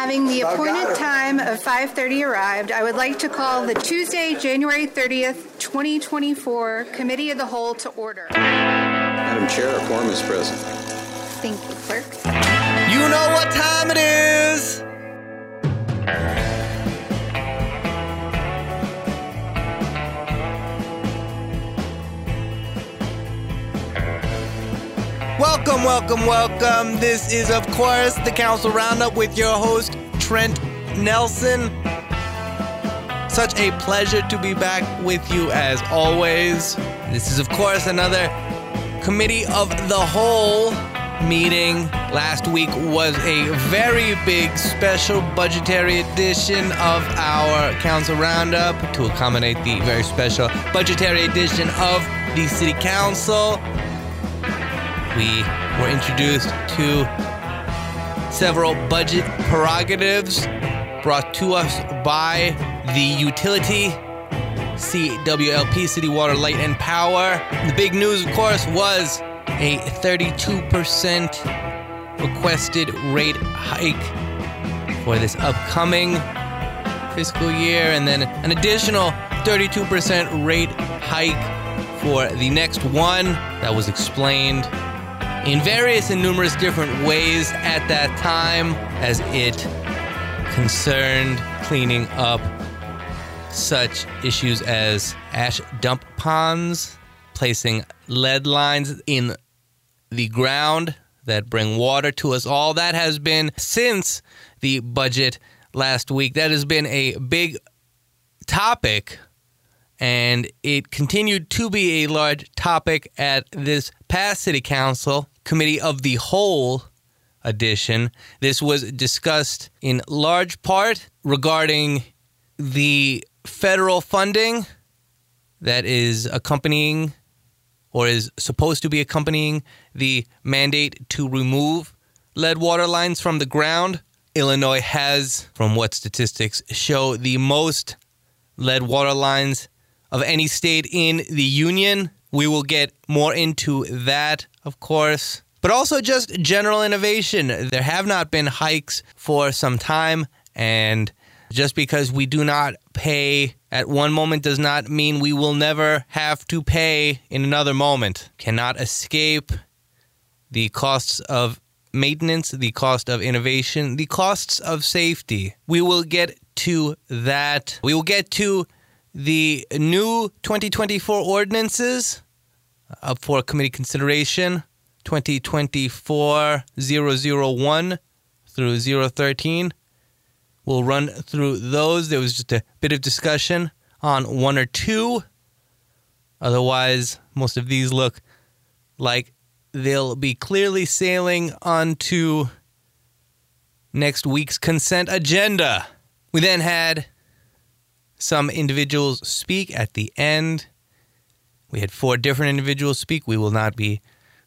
Having the appointed time of 5:30 arrived, I would like to call the Tuesday, January 30th, 2024 Committee of the Whole to order. Madam Chair, a quorum is present. Thank you, clerk. You know what time it is. Welcome, welcome, welcome. This is, of course, the Council Roundup with your host, Trent Nelson. Such a pleasure to be back with you as always. This is, of course, another Committee of the Whole meeting. Last week was a very big special budgetary edition of our Council Roundup to accommodate the very special budgetary edition of the City Council. We were introduced to several budget prerogatives brought to us by the utility CWLP, City Water, Light, and Power. The big news, of course, was a 32% requested rate hike for this upcoming fiscal year, and then an additional 32% rate hike for the next one that was explained in various and numerous different ways at that time as it concerned cleaning up such issues as ash dump ponds, placing lead lines in the ground that bring water to us all. That has been since the budget last week. That has been a big topic and it continued to be a large topic at this past city council committee of the whole edition. This was discussed in large part regarding the federal funding that is accompanying or is supposed to be accompanying the mandate to remove lead water lines from the ground. Illinois has, from what statistics show, the most lead water lines of any state in the union. We will get more into that, of course. But also just general innovation. There have not been hikes for some time, and just because we do not pay at one moment does not mean we will never have to pay in another moment. Cannot escape the costs of maintenance, the cost of innovation, the costs of safety. We will get to that. We will get to the new 2024 ordinances up for committee consideration 2024 001 through 013. We'll run through those. There was just a bit of discussion on one or two. Otherwise, most of these look like they'll be clearly sailing onto next week's consent agenda. We then had some individuals speak at the end. We had four different individuals speak. We will not be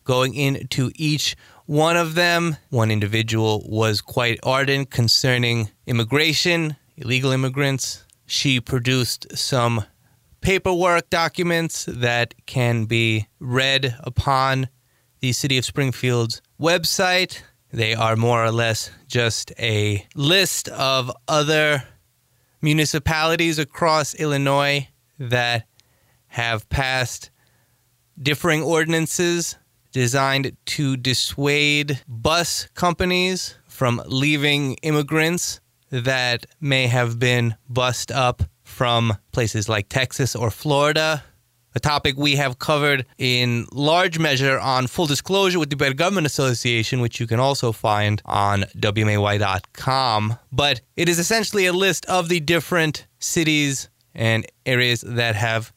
going into each one of them. One individual was quite ardent concerning immigration, illegal immigrants. She produced some paperwork documents that can be read upon the City of Springfield's website. They are more or less just a list of other municipalities across Illinois that have passed differing ordinances designed to dissuade bus companies from leaving immigrants that may have been bussed up from places like Texas or Florida. A topic we have covered in large measure on full disclosure with the Better Government Association, which you can also find on WMAY.com. But it is essentially a list of the different cities and areas that have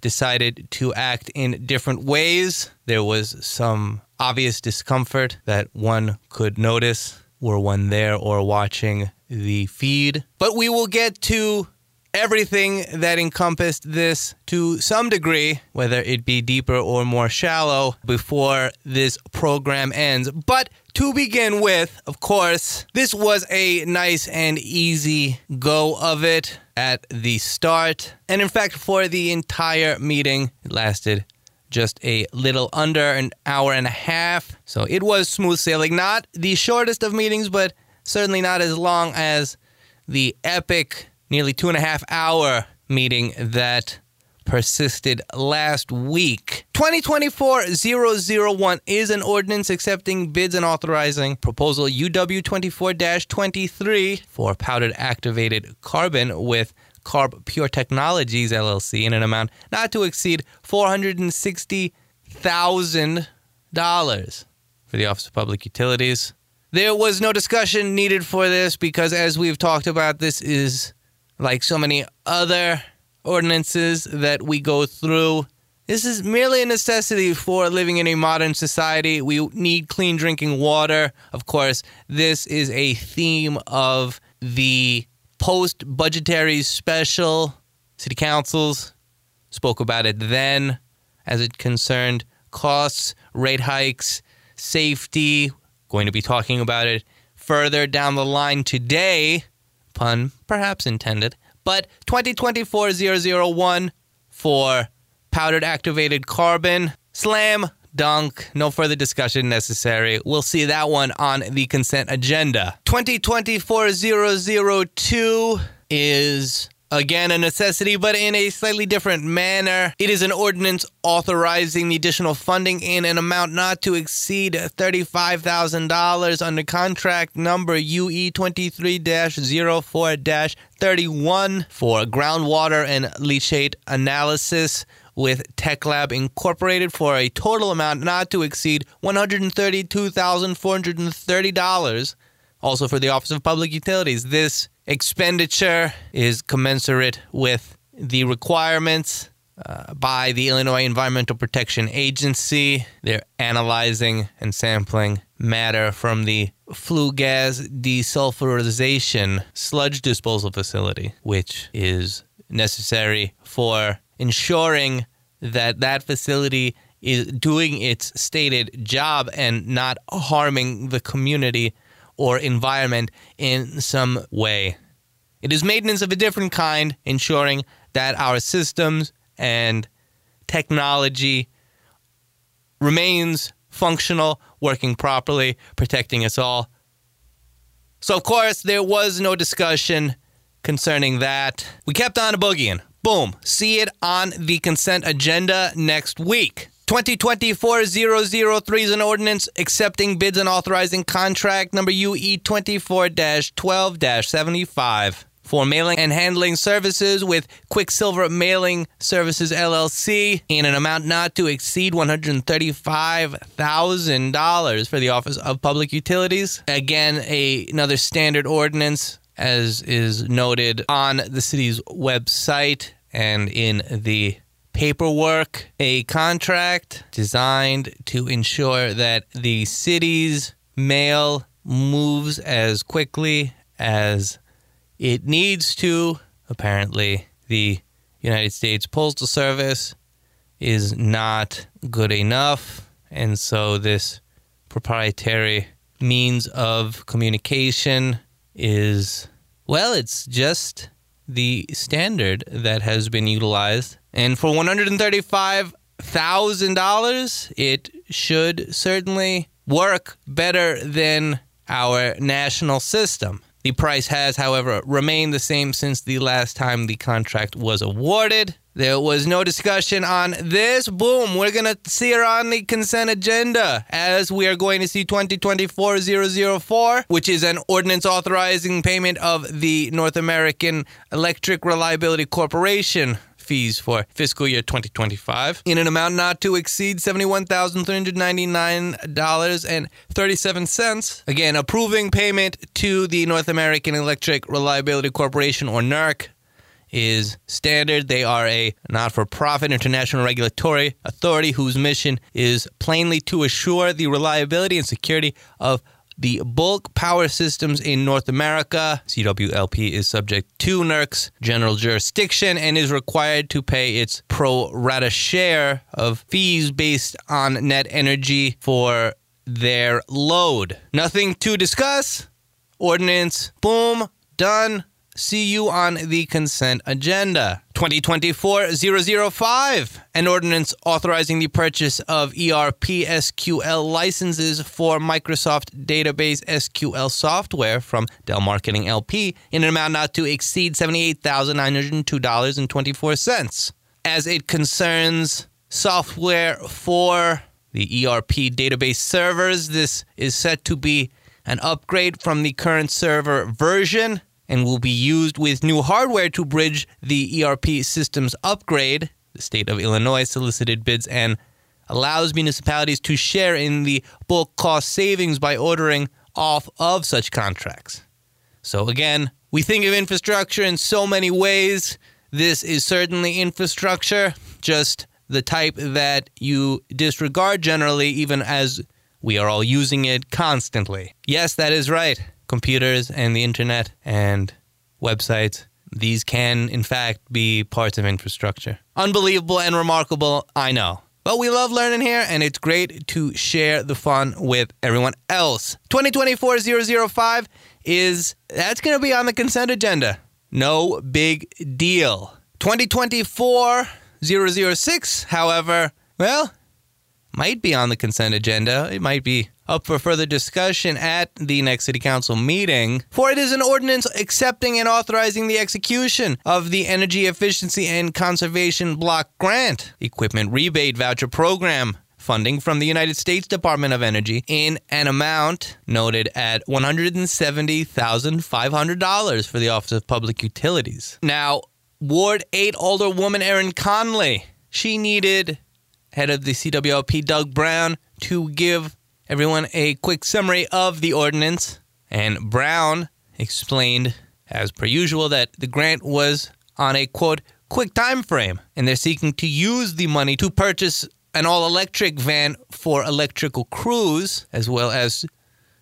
decided to act in different ways. There was some obvious discomfort that one could notice were one there or watching the feed. But we will get to everything that encompassed this to some degree, whether it be deeper or more shallow, before this program ends. But to begin with, of course, this was a nice and easy go of it at the start. And in fact, for the entire meeting, it lasted just a little under an hour and a half. So it was smooth sailing. Not the shortest of meetings, but certainly not as long as the epic, nearly two and a half hour meeting that persisted last week. 2024-001 is an ordinance accepting bids and authorizing proposal UW 24-23 for powdered activated carbon with Carb Pure Technologies LLC in an amount not to exceed $460,000 for the Office of Public Utilities. There was no discussion needed for this because, as we've talked about, this is like so many other ordinances that we go through. This is merely a necessity for living in a modern society. We need clean drinking water. Of course, this is a theme of the post budgetary special. City councils spoke about it then as it concerned costs, rate hikes, safety. Going to be talking about it further down the line today. Pun perhaps intended. But 2024 001 for powdered activated carbon. Slam dunk. No further discussion necessary. We'll see that one on the consent agenda. 2024 002 is Again, a necessity, but in a slightly different manner. It is an ordinance authorizing the additional funding in an amount not to exceed $35,000 under contract number UE 23 04 31 for groundwater and leachate analysis with Teklab Incorporated for a total amount not to exceed $132,430. Also for the Office of Public Utilities. This expenditure is commensurate with the requirements uh, by the Illinois Environmental Protection Agency. They're analyzing and sampling matter from the flue gas desulfurization sludge disposal facility, which is necessary for ensuring that that facility is doing its stated job and not harming the community or environment in some way. It is maintenance of a different kind, ensuring that our systems and technology remains functional, working properly, protecting us all. So, of course, there was no discussion concerning that. We kept on boogieing. Boom. See it on the consent agenda next week. 2024-003 is an ordinance accepting bids and authorizing contract number UE 24-12-75 for mailing and handling services with Quicksilver Mailing Services LLC in an amount not to exceed $135,000 for the Office of Public Utilities. Again, a, another standard ordinance as is noted on the city's website and in the paperwork, a contract designed to ensure that the city's mail moves as quickly as it needs to. Apparently, the United States Postal Service is not good enough. And so, this proprietary means of communication is, well, it's just the standard that has been utilized. And for $135,000, it should certainly work better than our national system. The price has, however, remained the same since the last time the contract was awarded. There was no discussion on this. Boom, we're going to see it on the consent agenda as we are going to see 2024-004, which is an ordinance authorizing payment of the North American Electric Reliability Corporation fees for fiscal year 2025 in an amount not to exceed $71,399.37. Again, approving payment to the North American Electric Reliability Corporation or NERC is standard. They are a not for profit international regulatory authority whose mission is plainly to assure the reliability and security of the bulk power systems in North America. CWLP is subject to NERC's general jurisdiction and is required to pay its pro rata share of fees based on net energy for their load. Nothing to discuss. Ordinance, boom, done. See you on the consent agenda. 2024-005, an ordinance authorizing the purchase of ERP SQL licenses for Microsoft Database SQL software from Dell Marketing LP in an amount not to exceed $78,902.24. As it concerns software for the ERP database servers, this is set to be an upgrade from the current server version and will be used with new hardware to bridge the ERP systems upgrade. The state of Illinois solicited bids and allows municipalities to share in the bulk cost savings by ordering off of such contracts. So, again, we think of infrastructure in so many ways. This is certainly infrastructure, just the type that you disregard generally, even as we are all using it constantly. Yes, that is right computers and the internet and websites. These can, in fact, be parts of infrastructure. Unbelievable and remarkable, I know. But we love learning here, and it's great to share the fun with everyone else. 2024-005 is, that's going to be on the consent agenda. No big deal. 2024-006, however, well, might be on the consent agenda. It might be up for further discussion at the next City Council meeting, for it is an ordinance accepting and authorizing the execution of the Energy Efficiency and Conservation Block Grant Equipment Rebate Voucher Program. Funding from the United States Department of Energy in an amount noted at $170,500 for the Office of Public Utilities. Now, Ward 8 Alderwoman Erin Conley, she needed head of the CWLP Doug Brown to give everyone a quick summary of the ordinance. And Brown explained, as per usual, that the grant was on a quote quick time frame, and they're seeking to use the money to purchase an all electric van for electrical crews, as well as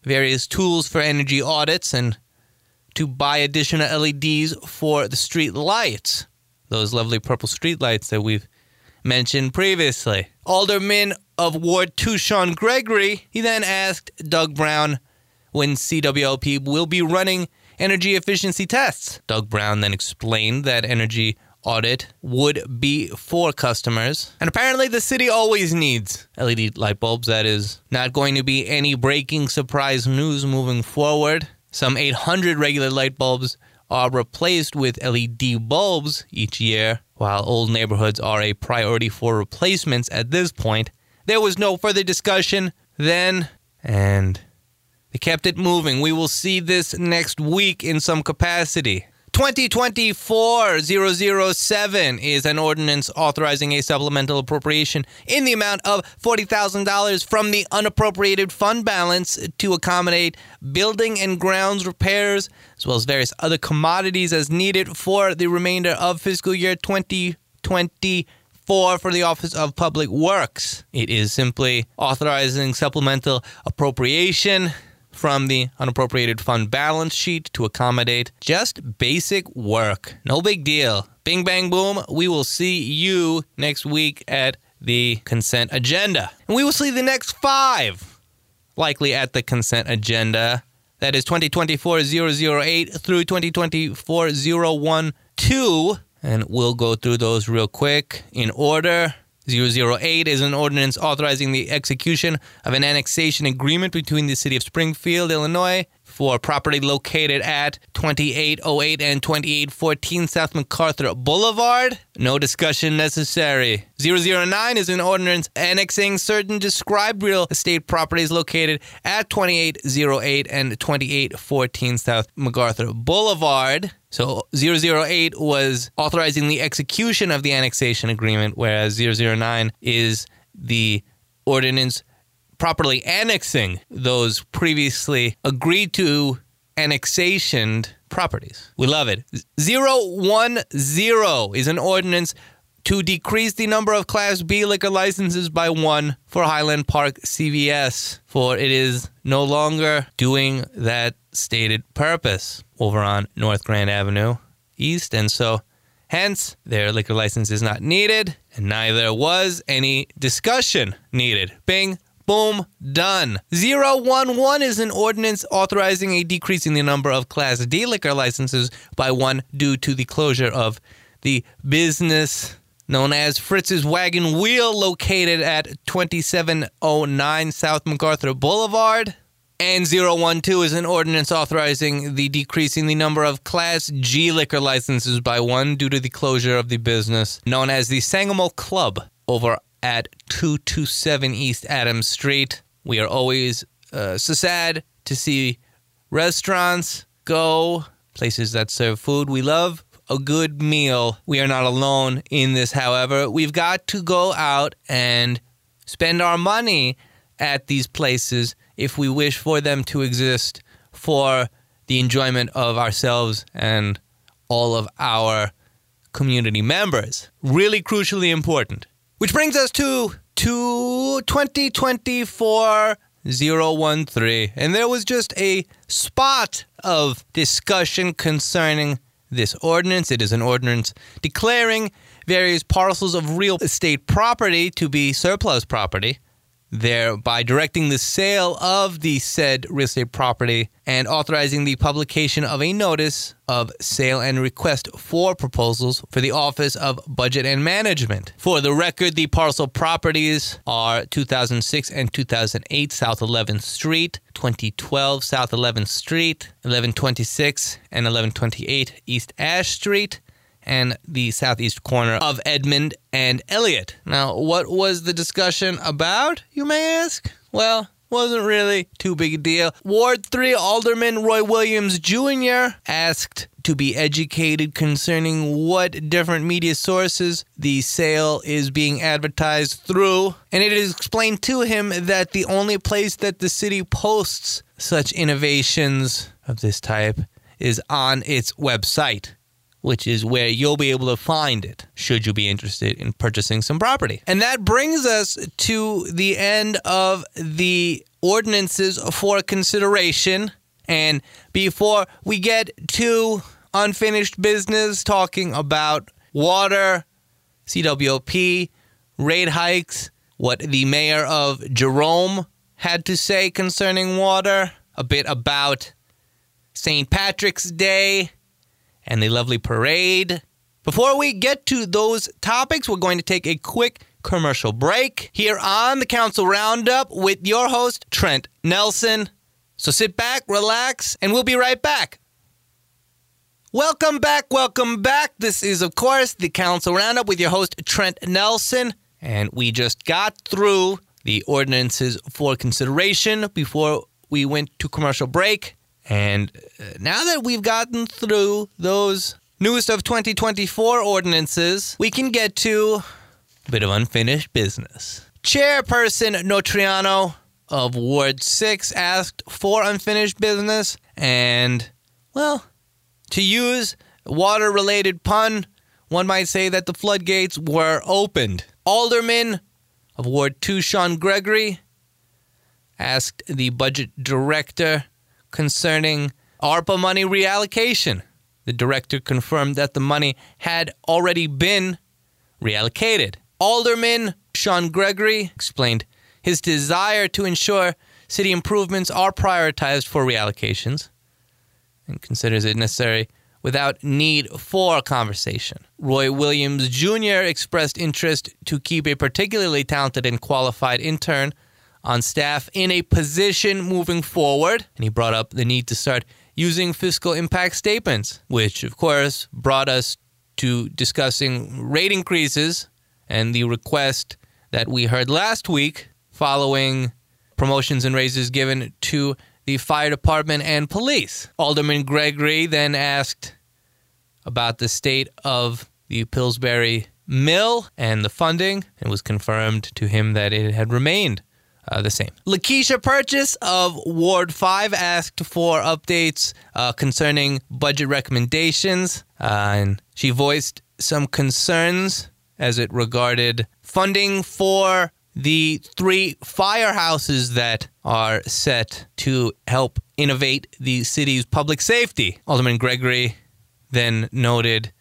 various tools for energy audits and to buy additional LEDs for the street lights. Those lovely purple street lights that we've mentioned previously. Alderman of Ward 2, Sean Gregory, he then asked Doug Brown when CWLP will be running energy efficiency tests. Doug Brown then explained that energy audit would be for customers. And apparently, the city always needs LED light bulbs. That is not going to be any breaking surprise news moving forward. Some 800 regular light bulbs are replaced with LED bulbs each year, while old neighborhoods are a priority for replacements at this point. There was no further discussion then, and they kept it moving. We will see this next week in some capacity. 2024-007 is an ordinance authorizing a supplemental appropriation in the amount of $40,000 from the unappropriated fund balance to accommodate building and grounds repairs as well as various other commodities as needed for the remainder of fiscal year 2024 for the Office of Public Works. It is simply authorizing supplemental appropriation from the unappropriated fund balance sheet to accommodate just basic work. No big deal. Bing, bang, boom. We will see you next week at the consent agenda. And we will see the next five likely at the consent agenda. That is 2024 008 through 2024 012. And we'll go through those real quick in order. 008 is an ordinance authorizing the execution of an annexation agreement between the city of Springfield, Illinois, for property located at 2808 and 2814 South MacArthur Boulevard. No discussion necessary. 009 is an ordinance annexing certain described real estate properties located at 2808 and 2814 South MacArthur Boulevard. So 008 was authorizing the execution of the annexation agreement, whereas 009 is the ordinance properly annexing those previously agreed to annexationed properties. We love it. 010 is an ordinance to decrease the number of Class B liquor licenses by one for Highland Park CVS, for it is no longer doing that stated purpose over on North Grand Avenue East. And so, hence, their liquor license is not needed, and neither was any discussion needed. Bing, boom, done. 011 is an ordinance authorizing a decrease in the number of Class D liquor licenses by one due to the closure of the business known as Fritz's Wagon Wheel, located at 2709 South MacArthur Boulevard. And 012 is an ordinance authorizing the decreasing the number of Class G liquor licenses by one due to the closure of the business known as the Sangamo Club over at 227 East Adams Street. We are always uh, so sad to see restaurants go, places that serve food we love, a good meal. We are not alone in this, however. We've got to go out and spend our money at these places if we wish for them to exist for the enjoyment of ourselves and all of our community members. Really crucially important. Which brings us to, to 2024 013. And there was just a spot of discussion concerning this ordinance. It is an ordinance declaring various parcels of real estate property to be surplus property thereby directing the sale of the said real estate property and authorizing the publication of a notice of sale and request for proposals for the Office of Budget and Management. For the record, the parcel properties are 2006 and 2008 South 11th Street, 2012 South 11th Street, 1126 and 1128 East Ash Street, and the southeast corner of Edmond and Elliott. Now, what was the discussion about, you may ask? Well, wasn't really too big a deal. Ward 3 Alderman Roy Williams Jr. asked to be educated concerning what different media sources the sale is being advertised through, and it is explained to him that the only place that the city posts such innovations of this type is on its website which is where you'll be able to find it should you be interested in purchasing some property. And that brings us to the end of the ordinances for consideration. And before we get to unfinished business talking about water, CWP, rate hikes, what the mayor of Jerome had to say concerning water, a bit about St. Patrick's Day, and the lovely parade. Before we get to those topics, we're going to take a quick commercial break here on the Council Roundup with your host, Trent Nelson. So sit back, relax, and we'll be right back. Welcome back, welcome back. This is, of course, the Council Roundup with your host, Trent Nelson. And we just got through the ordinances for consideration before we went to commercial break. And uh, now that we've gotten through those newest of 2024 ordinances, we can get to a bit of unfinished business. Chairperson Notariano of Ward 6 asked for unfinished business, and, well, to use water related pun, one might say that the floodgates were opened. Alderman of Ward 2, Sean Gregory, asked the budget director concerning ARPA money reallocation. The director confirmed that the money had already been reallocated. Alderman Sean Gregory explained his desire to ensure city improvements are prioritized for reallocations and considers it necessary without need for conversation. Roy Williams Jr. expressed interest to keep a particularly talented and qualified intern on staff in a position moving forward. And he brought up the need to start using fiscal impact statements, which of course brought us to discussing rate increases and the request that we heard last week following promotions and raises given to the fire department and police. Alderman Gregory then asked about the state of the Pillsbury mill and the funding, and was confirmed to him that it had remained uh, the same. Lakeisha Purchase of Ward 5 asked for updates uh, concerning budget recommendations, uh, and she voiced some concerns as it regarded funding for the three firehouses that are set to help innovate the city's public safety. Alderman Gregory then noted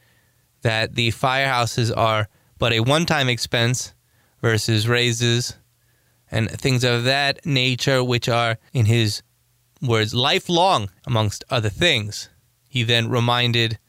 that the firehouses are but a one time expense versus raises and things of that nature, which are, in his words, lifelong, amongst other things. He then reminded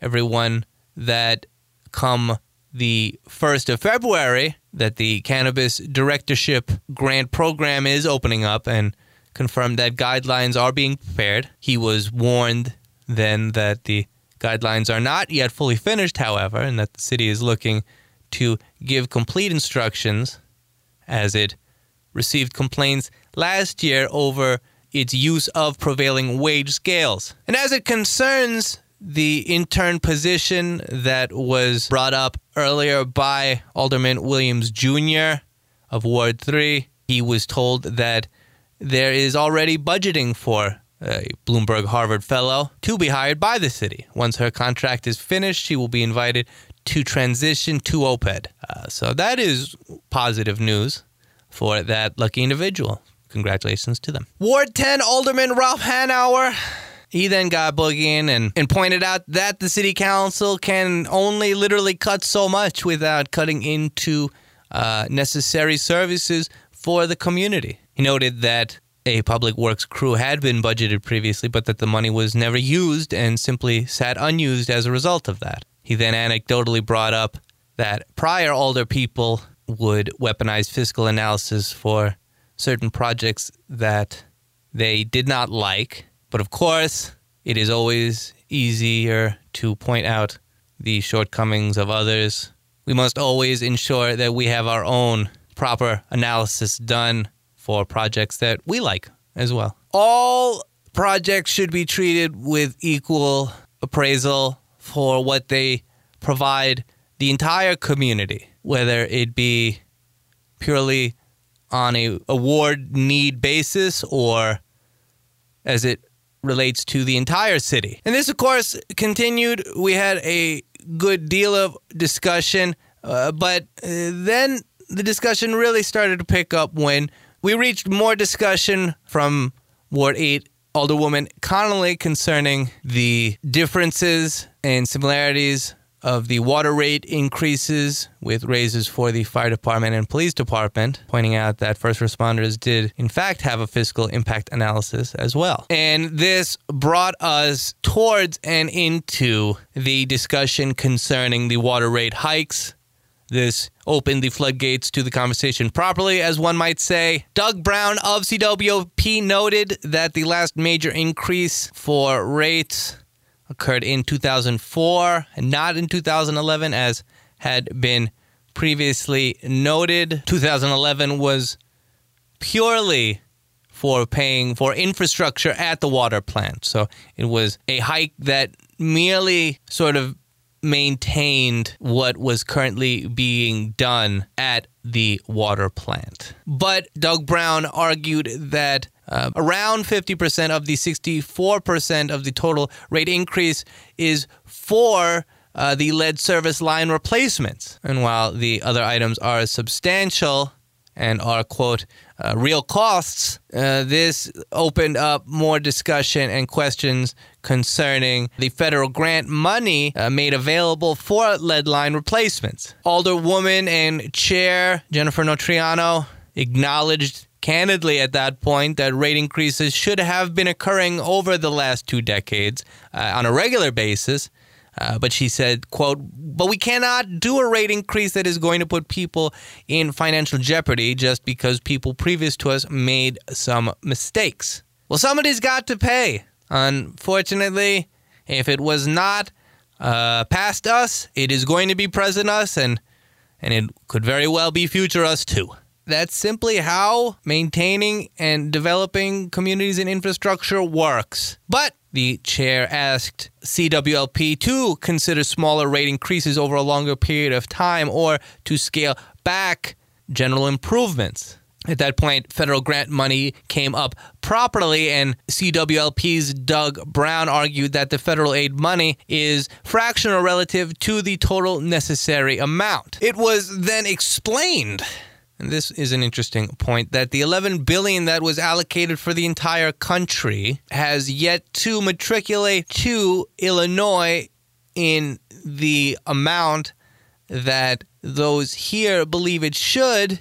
everyone that come the 1st of February that the Cannabis Directorship Grant Program is opening up and confirmed that guidelines are being prepared. He was warned then that the guidelines are not yet fully finished, however, and that the city is looking to give complete instructions as it received complaints last year over its use of prevailing wage scales. And as it concerns the intern position that was brought up earlier by Alderman Williams Jr. of Ward 3, he was told that there is already budgeting for a Bloomberg Harvard Fellow to be hired by the city. Once her contract is finished, she will be invited to transition to OPED. Uh, so that is positive news for that lucky individual. Congratulations to them. Ward 10 Alderman Ralph Hanauer. He then got boogieing and, and pointed out that the city council can only literally cut so much without cutting into uh, necessary services for the community. He noted that a public works crew had been budgeted previously, but that the money was never used and simply sat unused as a result of that. He then anecdotally brought up that prior older people would weaponize fiscal analysis for certain projects that they did not like. But of course, it is always easier to point out the shortcomings of others. We must always ensure that we have our own proper analysis done for projects that we like as well. All projects should be treated with equal appraisal for what they provide the entire community, whether it be purely on a award need basis or as it relates to the entire city. And this, of course, continued. We had a good deal of discussion, uh, but uh, then the discussion really started to pick up when we reached more discussion from Ward 8 Alderwoman Conley concerning the differences and similarities of the water rate increases with raises for the fire department and police department, pointing out that first responders did, in fact, have a fiscal impact analysis as well. And this brought us towards and into the discussion concerning the water rate hikes this opened the floodgates to the conversation properly, as one might say. Doug Brown of CWP noted that the last major increase for rates occurred in 2004 and not in 2011, as had been previously noted. 2011 was purely for paying for infrastructure at the water plant. So it was a hike that merely sort of maintained what was currently being done at the water plant. But Doug Brown argued that uh, around 50% of the 64% of the total rate increase is for uh, the lead service line replacements. And while the other items are substantial, and are, quote, uh, real costs, uh, this opened up more discussion and questions concerning the federal grant money uh, made available for lead line replacements. Alderwoman and Chair Jennifer Notariano acknowledged candidly at that point that rate increases should have been occurring over the last two decades uh, on a regular basis uh, but she said, quote, but we cannot do a rate increase that is going to put people in financial jeopardy just because people previous to us made some mistakes. Well, somebody's got to pay. Unfortunately, if it was not uh, past us, it is going to be present us, and and it could very well be future us too. That's simply how maintaining and developing communities and infrastructure works. But the chair asked CWLP to consider smaller rate increases over a longer period of time or to scale back general improvements. At that point, federal grant money came up properly, and CWLP's Doug Brown argued that the federal aid money is fractional relative to the total necessary amount. It was then explained and this is an interesting point that the 11 billion that was allocated for the entire country has yet to matriculate to Illinois in the amount that those here believe it should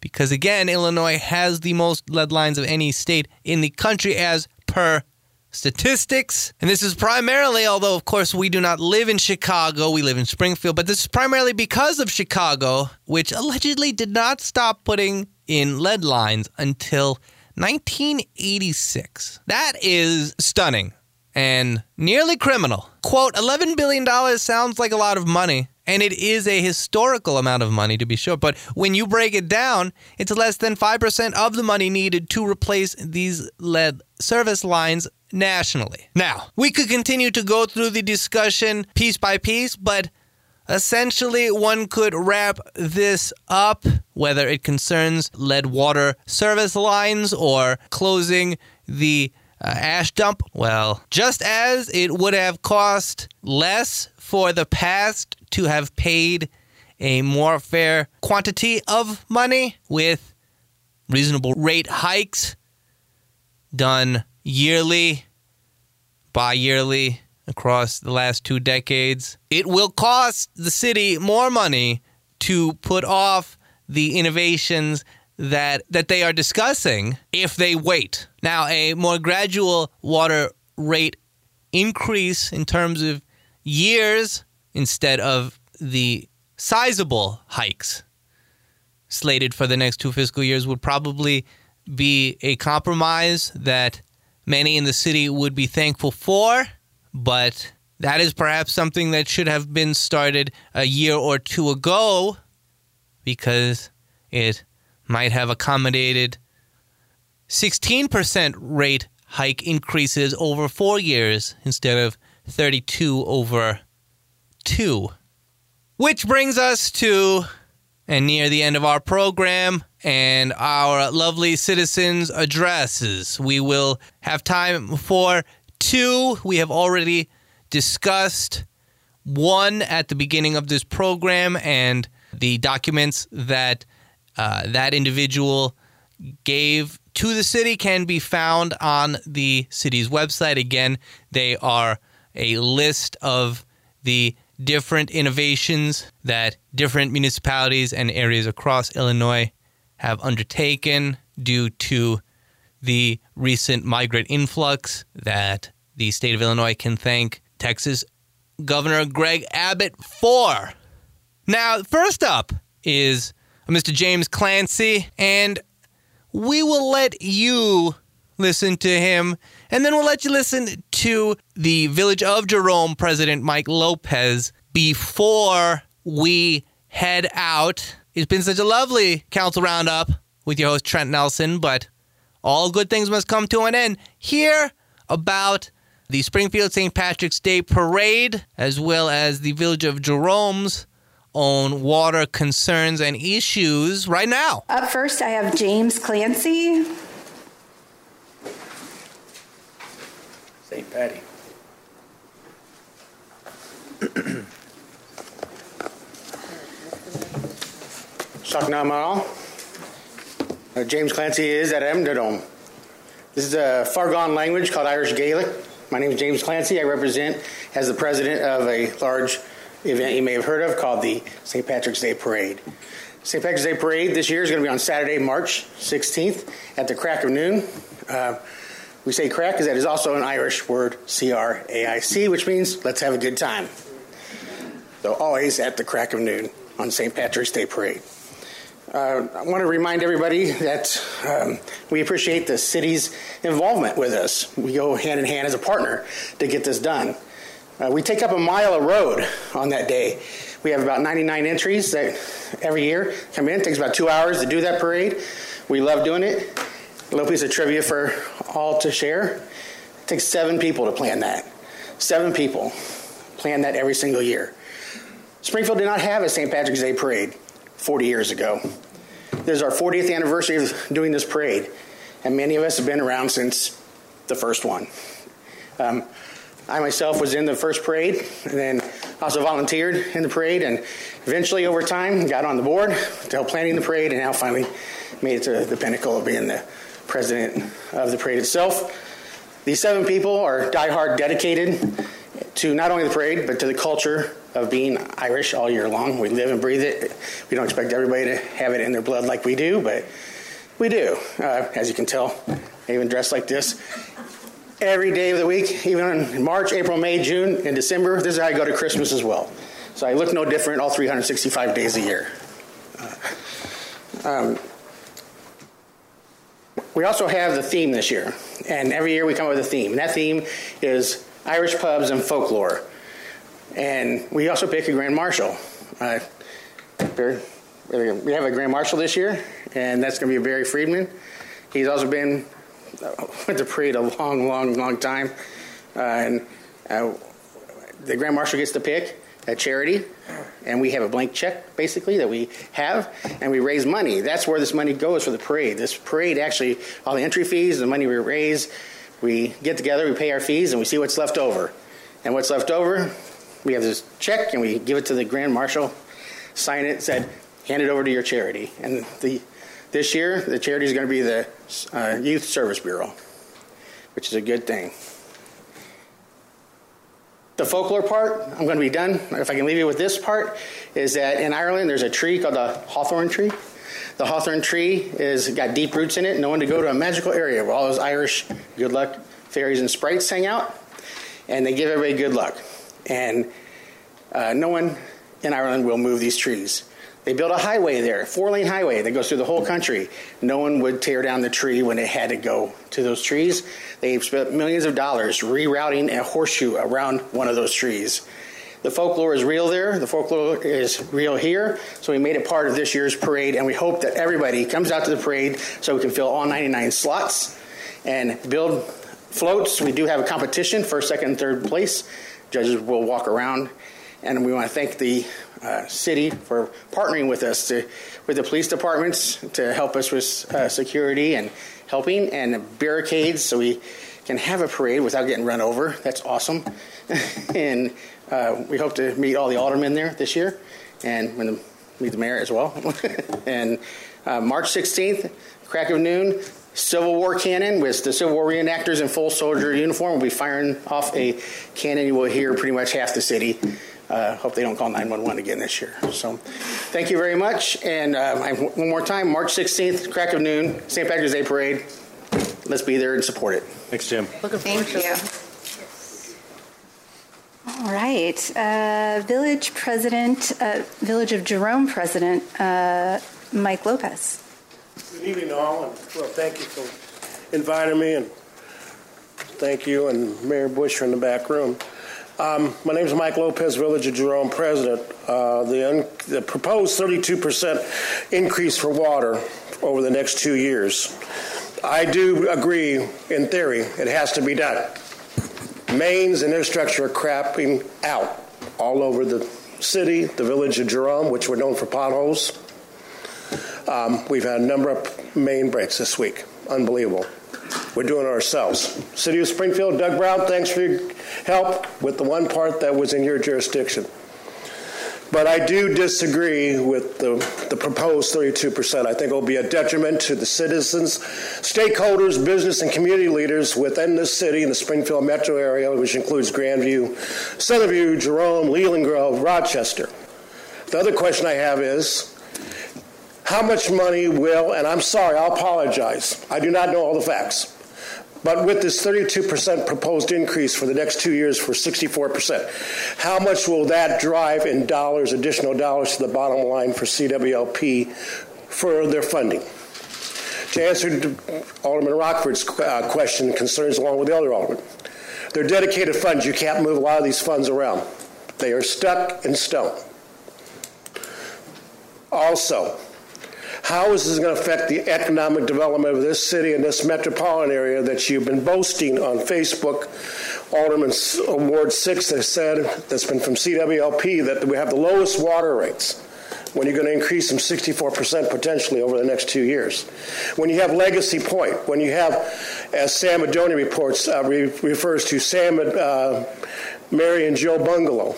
because again Illinois has the most lead lines of any state in the country as per statistics. And this is primarily, although of course we do not live in Chicago, we live in Springfield, but this is primarily because of Chicago, which allegedly did not stop putting in lead lines until 1986. That is stunning and nearly criminal. Quote, $11 billion sounds like a lot of money, and it is a historical amount of money to be sure. But when you break it down, it's less than 5% of the money needed to replace these lead service lines nationally. Now, we could continue to go through the discussion piece by piece, but essentially one could wrap this up, whether it concerns lead water service lines or closing the uh, ash dump. Well, just as it would have cost less for the past to have paid a more fair quantity of money with reasonable rate hikes done yearly, bi yearly across the last two decades. It will cost the city more money to put off the innovations that that they are discussing if they wait. Now, a more gradual water rate increase in terms of years instead of the sizable hikes slated for the next two fiscal years would probably be a compromise that many in the city would be thankful for, but that is perhaps something that should have been started a year or two ago because it might have accommodated 16% rate hike increases over four years instead of 32 over two. Which brings us to and near the end of our program and our lovely citizens' addresses. We will have time for two. We have already discussed one at the beginning of this program and the documents that uh, that individual gave to the city can be found on the city's website. Again, they are a list of the different innovations that different municipalities and areas across Illinois have undertaken due to the recent migrant influx that the state of Illinois can thank Texas Governor Greg Abbott for. Now, first up is Mr. James Clancy, and we will let you listen to him, and then we'll let you listen to the Village of Jerome President Mike Lopez before we head out. It's been such a lovely council roundup with your host Trent Nelson, but all good things must come to an end. Hear about the Springfield St. Patrick's Day Parade, as well as the Village of Jerome's own water concerns and issues right now. Up first, I have James Clancy. St. Patty. Shaknamal. Uh, James Clancy is at Emdadom. This is a far gone language called Irish Gaelic. My name is James Clancy. I represent as the president of a large event you may have heard of called the St. Patrick's Day Parade. St. Patrick's Day Parade this year is going to be on Saturday, March 16th at the crack of noon. Uh, we say crack because that is also an Irish word, C R A I C, which means let's have a good time. So always at the crack of noon on St. Patrick's Day Parade. Uh, I want to remind everybody that um, we appreciate the city's involvement with us. We go hand in hand as a partner to get this done. Uh, we take up a mile of road on that day. We have about 99 entries that every year come in. It takes about two hours to do that parade. We love doing it. A little piece of trivia for all to share. It takes seven people to plan that. Seven people plan that every single year. Springfield did not have a St. Patrick's Day parade 40 years ago. This is our 40th anniversary of doing this parade, and many of us have been around since the first one. Um, I myself was in the first parade and then also volunteered in the parade and eventually over time got on the board to help planning the parade and now finally made it to the pinnacle of being the president of the parade itself. These seven people are diehard dedicated to not only the parade but to the culture of being Irish all year long. We live and breathe it. We don't expect everybody to have it in their blood like we do, but we do. Uh, as you can tell, I even dress like this every day of the week, even in March, April, May, June, and December. This is how I go to Christmas as well. So I look no different all 365 days a year. Uh, um, we also have the theme this year, and every year we come up with a theme. And that theme is Irish pubs and folklore. And we also pick a grand marshal. Uh, we have a grand marshal this year, and that's going to be Barry Friedman. He's also been with the parade a long, long, long time. Uh, and uh, the grand marshal gets to pick a charity, and we have a blank check basically that we have, and we raise money. That's where this money goes for the parade. This parade actually, all the entry fees, the money we raise, we get together, we pay our fees, and we see what's left over. And what's left over, we have this check, and we give it to the grand marshal, sign it, said, hand it over to your charity. And the this year, the charity is going to be the uh, Youth Service Bureau, which is a good thing. The folklore part, I'm going to be done. If I can leave you with this part, is that in Ireland there's a tree called the hawthorn tree. The hawthorn tree is got deep roots in it, known to go to a magical area where all those Irish good luck fairies and sprites hang out, and they give everybody good luck. And uh, no one in Ireland will move these trees. They built a highway there, four lane highway that goes through the whole country. No one would tear down the tree when it had to go to those trees. They've spent millions of dollars rerouting a horseshoe around one of those trees. The folklore is real there. The folklore is real here. So we made it part of this year's parade, and we hope that everybody comes out to the parade so we can fill all 99 slots and build floats. We do have a competition, first, second, and third place. Judges will walk around, and we want to thank the uh, city for partnering with us to, with the police departments to help us with uh, security and helping and barricades so we can have a parade without getting run over. That's awesome. and uh, we hope to meet all the aldermen there this year and when meet the mayor as well. and uh, March 16th, crack of noon, Civil War cannon with the Civil War reenactors in full soldier uniform will be firing off a cannon you will hear pretty much half the city uh, hope they don't call 911 again this year. So thank you very much. And uh, one more time, March 16th, crack of noon, St. Patrick's Day Parade. Let's be there and support it. Thanks, Jim. Thank you. All right. Uh, Village President, uh, Village of Jerome President, uh, Mike Lopez. Good evening, all, and well, thank you for inviting me, and thank you and Mayor Bush in the back room. Um, my name is Mike Lopez, Village of Jerome President. Uh, the, un- the proposed 32% increase for water over the next two years. I do agree, in theory, it has to be done. Mains and infrastructure are crapping out all over the city, the village of Jerome, which we're known for potholes. Um, we've had a number of main breaks this week. Unbelievable. We're doing it ourselves. City of Springfield, Doug Brown, thanks for your help with the one part that was in your jurisdiction. But I do disagree with the, the proposed 32%. I think it will be a detriment to the citizens, stakeholders, business, and community leaders within the city and the Springfield metro area, which includes Grandview, Southern View, Jerome, Leland Grove, Rochester. The other question I have is how much money will, and I'm sorry, I'll apologize. I do not know all the facts. But with this 32% proposed increase for the next two years for 64%, how much will that drive in dollars, additional dollars to the bottom line for CWLP for their funding? To answer Alderman Rockford's uh, question concerns along with the other aldermen, they're dedicated funds. You can't move a lot of these funds around. They are stuck in stone. Also, how is this going to affect the economic development of this city and this metropolitan area that you've been boasting on Facebook? Alderman Ward 6 has said, that's been from CWLP, that we have the lowest water rates when you're going to increase them 64% potentially over the next two years. When you have Legacy Point, when you have, as Sam Madonia reports, uh, re- refers to Sam, uh, Mary, and Joe Bungalow,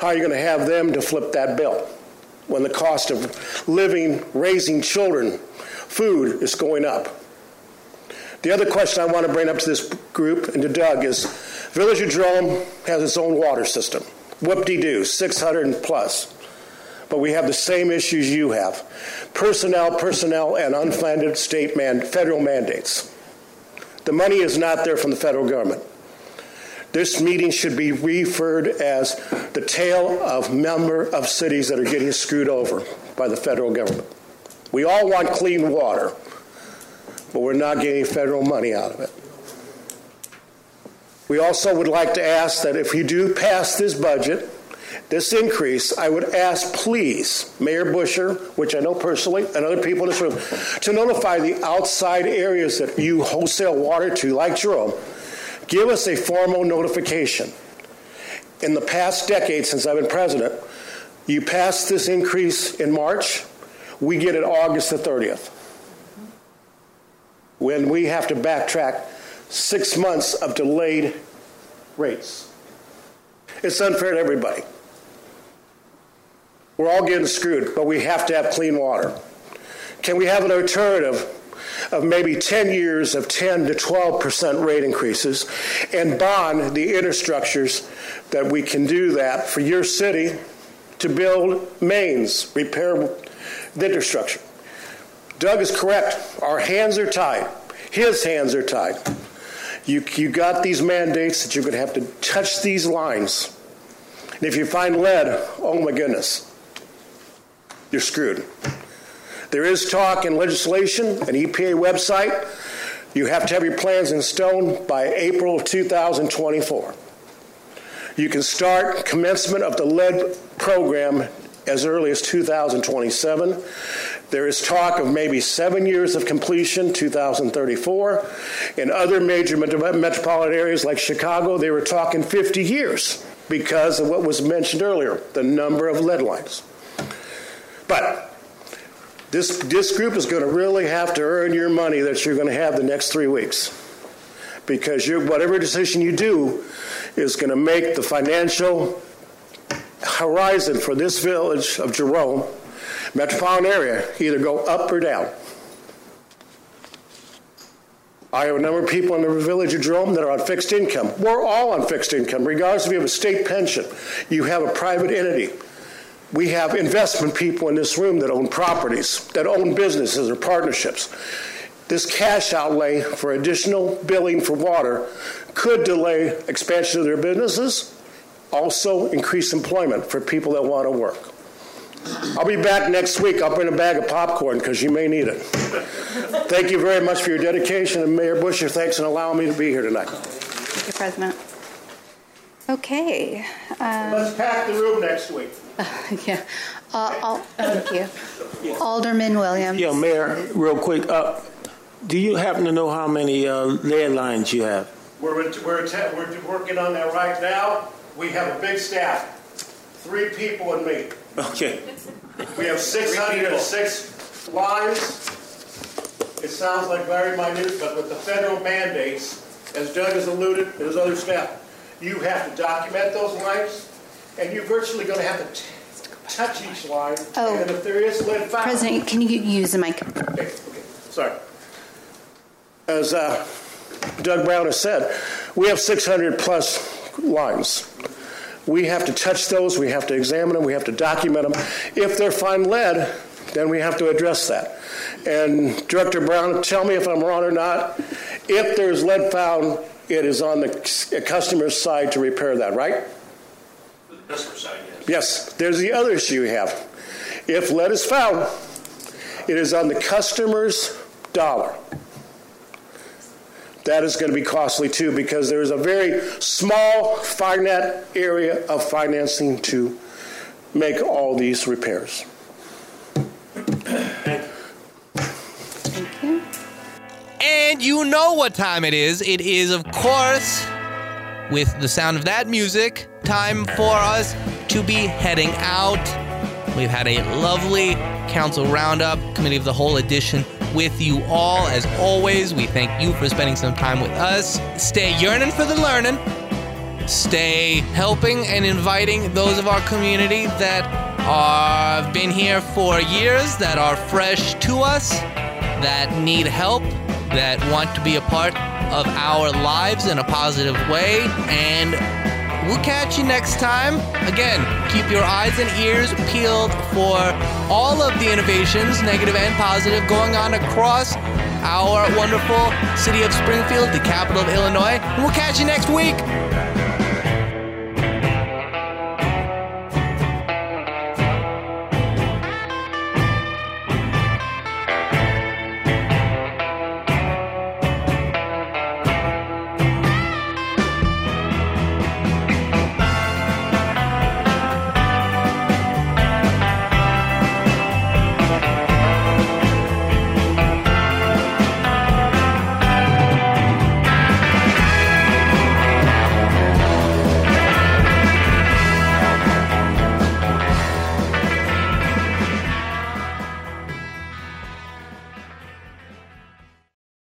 how are you going to have them to flip that bill? When the cost of living, raising children, food is going up. The other question I want to bring up to this group and to Doug is Village of Jerome has its own water system. Whoop-de-doo, 600 plus. But we have the same issues you have. Personnel, personnel, and unfunded state man, federal mandates. The money is not there from the federal government. This meeting should be referred as the tale of member of cities that are getting screwed over by the federal government. We all want clean water, but we're not getting federal money out of it. We also would like to ask that if you do pass this budget, this increase, I would ask, please, Mayor Buscher, which I know personally, and other people in this room, to notify the outside areas that you wholesale water to, like Jerome, give us a formal notification. In the past decade since I've been president, you passed this increase in March, we get it August the 30th. When we have to backtrack six months of delayed rates. It's unfair to everybody. We're all getting screwed, but we have to have clean water. Can we have an alternative of maybe 10 years of 10 to 12 percent rate increases and bond the infrastructures that we can do that for your city to build mains, repair the infrastructure? Doug is correct. Our hands are tied. His hands are tied. You, you got these mandates that you're going to have to touch these lines. And if you find lead, oh my goodness, you're screwed. There is talk in legislation, an EPA website. You have to have your plans in stone by April of 2024. You can start commencement of the lead program as early as 2027. There is talk of maybe seven years of completion, 2034. In other major metropolitan areas like Chicago, they were talking 50 years because of what was mentioned earlier the number of lead lines. But this, this group is going to really have to earn your money that you're going to have the next three weeks. Because whatever decision you do is going to make the financial horizon for this village of Jerome, metropolitan area, either go up or down. I have a number of people in the village of Jerome that are on fixed income. We're all on fixed income, regardless if you have a state pension, you have a private entity. We have investment people in this room that own properties, that own businesses or partnerships. This cash outlay for additional billing for water could delay expansion of their businesses, also increase employment for people that want to work. I'll be back next week. I'll bring a bag of popcorn because you may need it. Thank you very much for your dedication, and Mayor Buscher, thanks for allowing me to be here tonight. Thank you, President. Okay. Um, Let's pack the room next week. yeah. Uh, Al- thank you. Alderman Williams. Yeah, Mayor, real quick. Uh, do you happen to know how many uh, lead lines you have? We're, we're, we're working on that right now. We have a big staff, three people and me. Okay. We have 606 lines. It sounds like very minute, but with the federal mandates, as Doug has alluded, and his other staff, you have to document those lines, and you're virtually going to have to t- touch each line. Oh. And if there is lead President, can you use the mic? Okay, okay, sorry. As uh, Doug Brown has said, we have 600 plus lines. We have to touch those, we have to examine them, we have to document them. If they're found lead, then we have to address that. And Director Brown, tell me if I'm wrong or not. If there's lead found, it is on the customer's side to repair that, right? Customer side, yes. Yes, there's the other issue you have. If lead is found, it is on the customer's dollar. That is going to be costly too because there is a very small finite area of financing to make all these repairs. Thank you. And you know what time it is. It is, of course, with the sound of that music, time for us to be heading out. We've had a lovely council roundup, committee of the whole edition with you all. As always, we thank you for spending some time with us. Stay yearning for the learning. Stay helping and inviting those of our community that have been here for years, that are fresh to us, that need help, that want to be a part of our lives in a positive way. And we'll catch you next time. Again, keep your eyes and ears peeled for all of the innovations, negative and positive, going on across our wonderful city of Springfield, the capital of Illinois. And we'll catch you next week.